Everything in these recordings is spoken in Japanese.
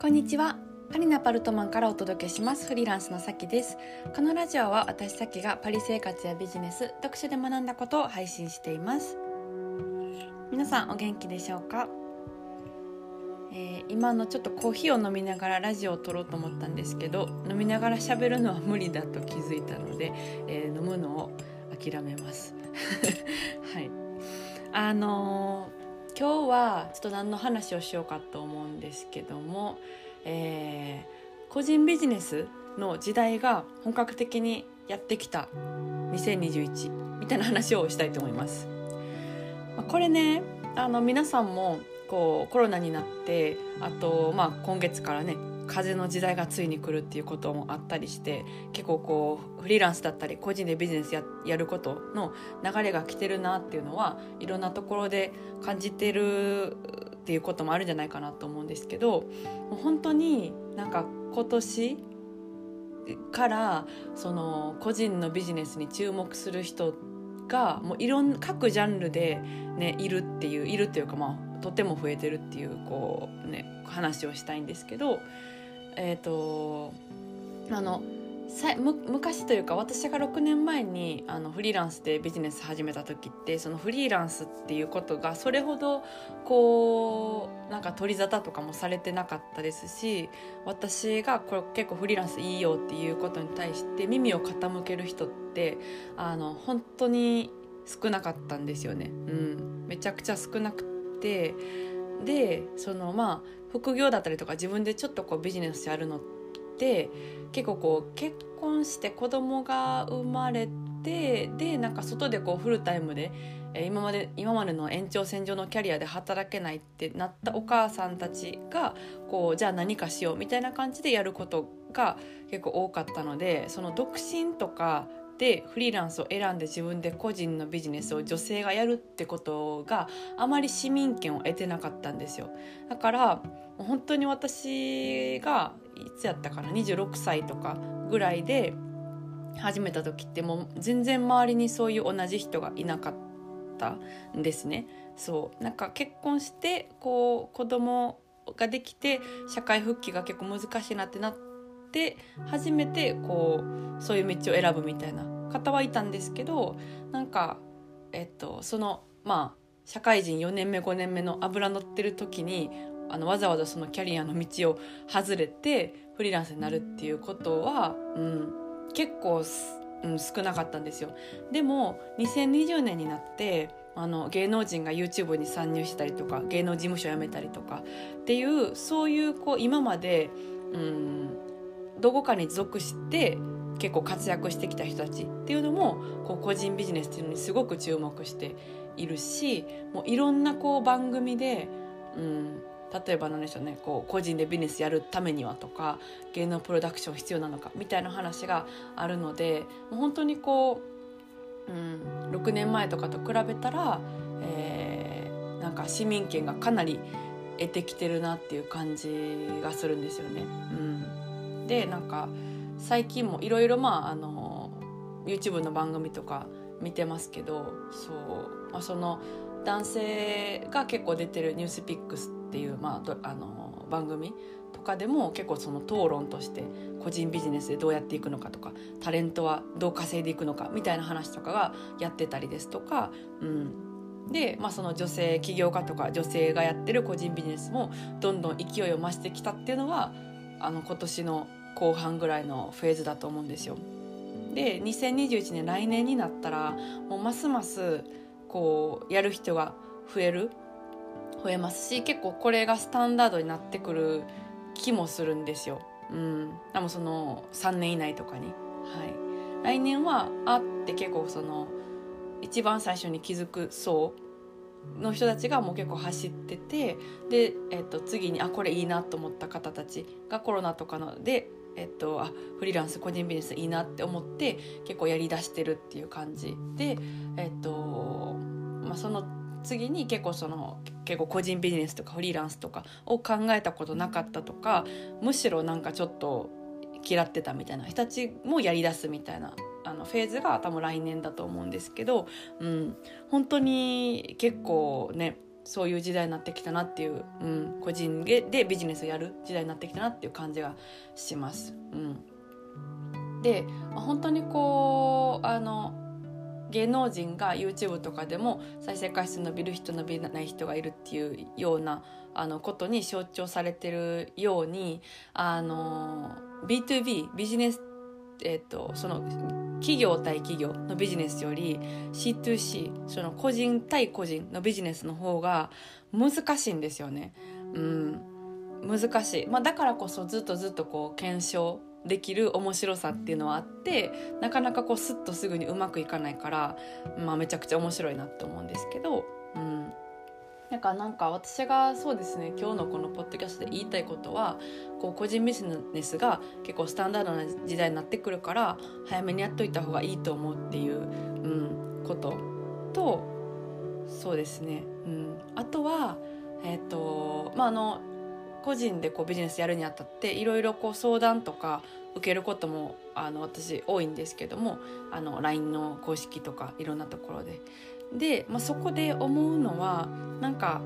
こんにちは。パリナパルトマンからお届けします。フリーランスのさきです。このラジオは私さきがパリ生活やビジネス読書で学んだことを配信しています。皆さんお元気でしょうか、えー、今のちょっとコーヒーを飲みながらラジオを撮ろうと思ったんですけど飲みながら喋るのは無理だと気づいたので、えー、飲むのを諦めます。はい。あのー今日はちょっと何の話をしようかと思うんですけども、えー、個人ビジネスの時代が本格的にやってきた2021みたいな話をしたいと思います。まあ、これねあの皆さんもこうコロナになってあと、まあ、今月からね風の時代がついに来るっていうこともあったりして結構こうフリーランスだったり個人でビジネスややることの流れが来てるなっていうのはいろんなところで感じてるっていうこともあるんじゃないかなと思うんですけどもう本当になんか今年からその個人のビジネスに注目する人がもういろんな各ジャンルで、ね、いるっていういるっていうかまあとても増えてるっていうこう、ね、話をしたいんですけどえっ、ー、とあのさ昔というか私が6年前にあのフリーランスでビジネス始めた時ってそのフリーランスっていうことがそれほどこうなんか取り沙汰とかもされてなかったですし私がこれ結構フリーランスいいよっていうことに対して耳を傾ける人ってあの本当に少なかったんですよね。うん、めちゃくちゃ少なくてでそのまあ副業だったりとか自分でちょっとこうビジネスやるのって結構こう結婚して子供が生まれてでなんか外でこうフルタイムで今まで今までの延長線上のキャリアで働けないってなったお母さんたちがこうじゃあ何かしようみたいな感じでやることが結構多かったのでその独身とかでフリーランスを選んで自分で個人のビジネスを女性がやるってことがあまり市民権を得てなかったんですよ。だから本当に私がいつやったかな26歳とかぐらいで始めた時ってもう全然周りにそういう同じ人がいなかったんですね。そう。なんか結婚してこう子供ができて社会復帰が結構難しいなってなってって初めてこうそういう道を選ぶみたいな方はいたんですけどなんか、えっと、そのまあ社会人4年目5年目の油乗ってる時にあのわざわざそのキャリアの道を外れてフリーランスになるっていうことは、うん、結構、うん、少なかったんですよ。でも2020年になってあの芸能人が YouTube に参入したりとか芸能事務所辞めたりとかっていうそういうこう今まで、うん、どこかに属して結構活躍してきた人たちっていうのもこう個人ビジネスっていうのにすごく注目しているしもういろんなこう番組で、うん、例えば何でしょうねこう個人でビジネスやるためにはとか芸能プロダクション必要なのかみたいな話があるのでもう本当にこう、うん、6年前とかと比べたら、えー、なんか市民権がかなり得てきてるなっていう感じがするんですよね。うんでなんか最近もいろいろまああの YouTube の番組とか見てますけどそう、まあ、その男性が結構出てる「ニュースピックス」っていう、まあ、あの番組とかでも結構その討論として個人ビジネスでどうやっていくのかとかタレントはどう稼いでいくのかみたいな話とかがやってたりですとか、うん、で、まあ、その女性起業家とか女性がやってる個人ビジネスもどんどん勢いを増してきたっていうのはあの今年の後半ぐらいのフェーズだと思うんですよ。で2021年来年になったらもうますますこうやる人が増える増えますし結構これがスタンダードになってくる気もするんですよ。うん、でもその3年以内とかに。はい、来年はあって結構その一番最初に気づく層の人たちがもう結構走っててで、えっと、次にあこれいいなと思った方たちがコロナとかのでえっと、あフリーランス個人ビジネスいいなって思って結構やりだしてるっていう感じ。で、えっとまあ、その次に結構その結構個人ビジネスとかフリーランスとかを考えたことなかったとかむしろなんかちょっと嫌ってたみたいな人たちもやりだすみたいなあのフェーズが多分来年だと思うんですけど、うん、本当に結構ねそういう時代になってきたなっていう、うん、個人でビジネスをやる時代になってきたなっていう感じがします。うん、で、まあ、本当にこうあの芸能人が YouTube とかでも再生回数伸びる人伸びない人がいるっていうようなあのことに象徴されてるようにあの B2B ビジネスえっと、その企業対企業のビジネスより C2C その個人対個人のビジネスの方が難しいんですよね。うん、難しい、まあ、だからこそずっとずっとこう検証できる面白さっていうのはあってなかなかこうスッとすぐにうまくいかないから、まあ、めちゃくちゃ面白いなって思うんですけど、うん、なんかなんか私がそうですね今日のこのポッドキャストで言いたいことはこう個人ビジネスが結構スタンダードな時代になってくるから早めにやっといた方がいいと思うっていう、うん、こととそうですね、うん、あとはえっ、ー、とまああの個人でこうビジネスやるにあたっていろいろ相談とか受けることもあの私多いんですけどもあの LINE の公式とかいろんなところでで、まあ、そこで思うのはなんか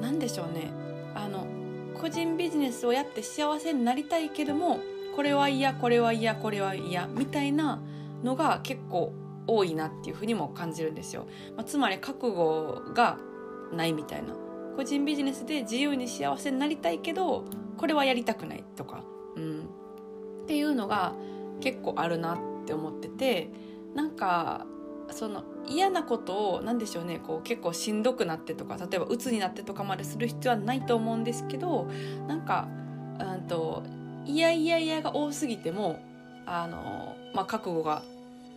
なんでしょうね。あの個人ビジネスをやって幸せになりたいけどもこれは嫌これは嫌これは嫌みたいなのが結構多いなっていうふうにも感じるんですよ、まあ、つまり覚悟がないみたいな。個人ビジネスで自由に幸せになりたいけどこれはやりたくないとか、うん、っていうのが結構あるなって思っててなんかその嫌なことを何でしょうねこう結構しんどくなってとか例えば鬱になってとかまでする必要はないと思うんですけどなんかうんといやいやいやが多すぎてもあの、まあ、覚悟が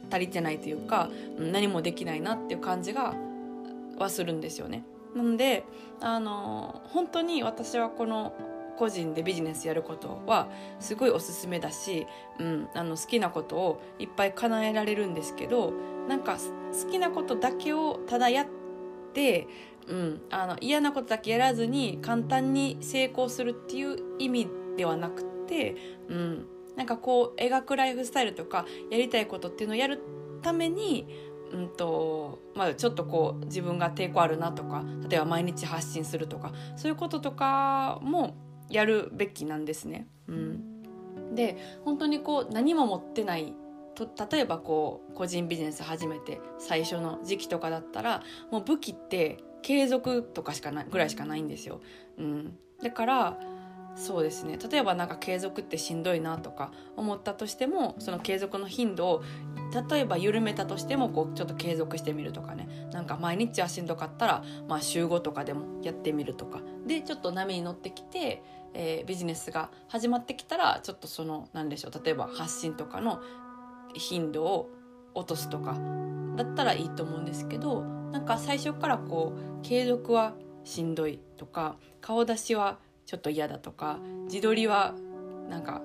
足りてないというか何もできないなっていう感じがはするんですよね。なのであの本当に私はこの個人でビジネスやることはすごいおすすめだし、うん、あの好きなことをいっぱい叶えられるんですけどなんか好きなことだけをただやって、うん、あの嫌なことだけやらずに簡単に成功するっていう意味ではなくて、うん、なんかこう描くライフスタイルとかやりたいことっていうのをやるためにうんとまあ、ちょっとこう自分が抵抗あるなとか例えば毎日発信するとかそういうこととかもやるべきなんですね。うん、で本当にこう何も持ってないと例えばこう個人ビジネス始めて最初の時期とかだったらもう武器って継続とかしかないぐらいしかないんですよ。うん、だからそうですね例えばなんか継続ってしんどいなとか思ったとしてもその継続の頻度を例えば緩めたとしてもこうちょっと継続してみるとかね。なんか毎日はしんどかったら、まあ、週5とかでもやってみるとか。でちょっと波に乗ってきて、えー、ビジネスが始まってきたらちょっとその何でしょう例えば発信とかの頻度を落とすとかだったらいいと思うんですけどなんか最初からこう継続はしんどいとか顔出しはちょっと嫌だとか自撮りはなんか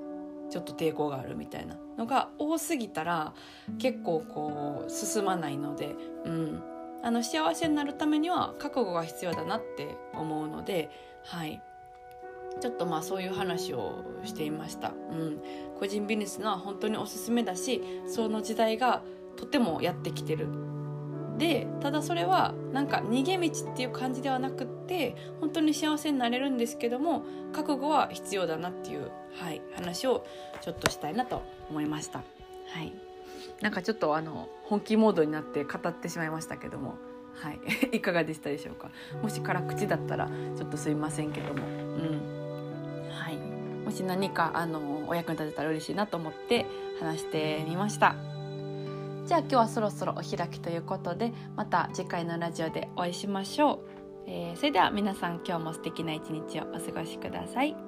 ちょっと抵抗があるみたいなのが多すぎたら結構こう進まないので、うん、あの幸せになるためには覚悟が必要だなって思うので、はい、ちょっとまあそういう話をしていました。うん、個人ビジネスのは本当におすすめだしその時代がとてもやってきてる。でただそれはなんか逃げ道っていう感じではなくって本当に幸せになれるんですけども覚悟は必要だなっていう、はい、話をちょっとしたいなと思いました。はい、なんかちょっとあの本気モードになって語ってしまいましたけども、はい、いかがでしたでしょうか？もし辛口だったらちょっとすいませんけども、うん。はい、もし何かあのお役に立てたら嬉しいなと思って話してみました。じゃあ今日はそろそろお開きということでまた次回のラジオでお会いしましょう、えー、それでは皆さん今日も素敵な一日をお過ごしください。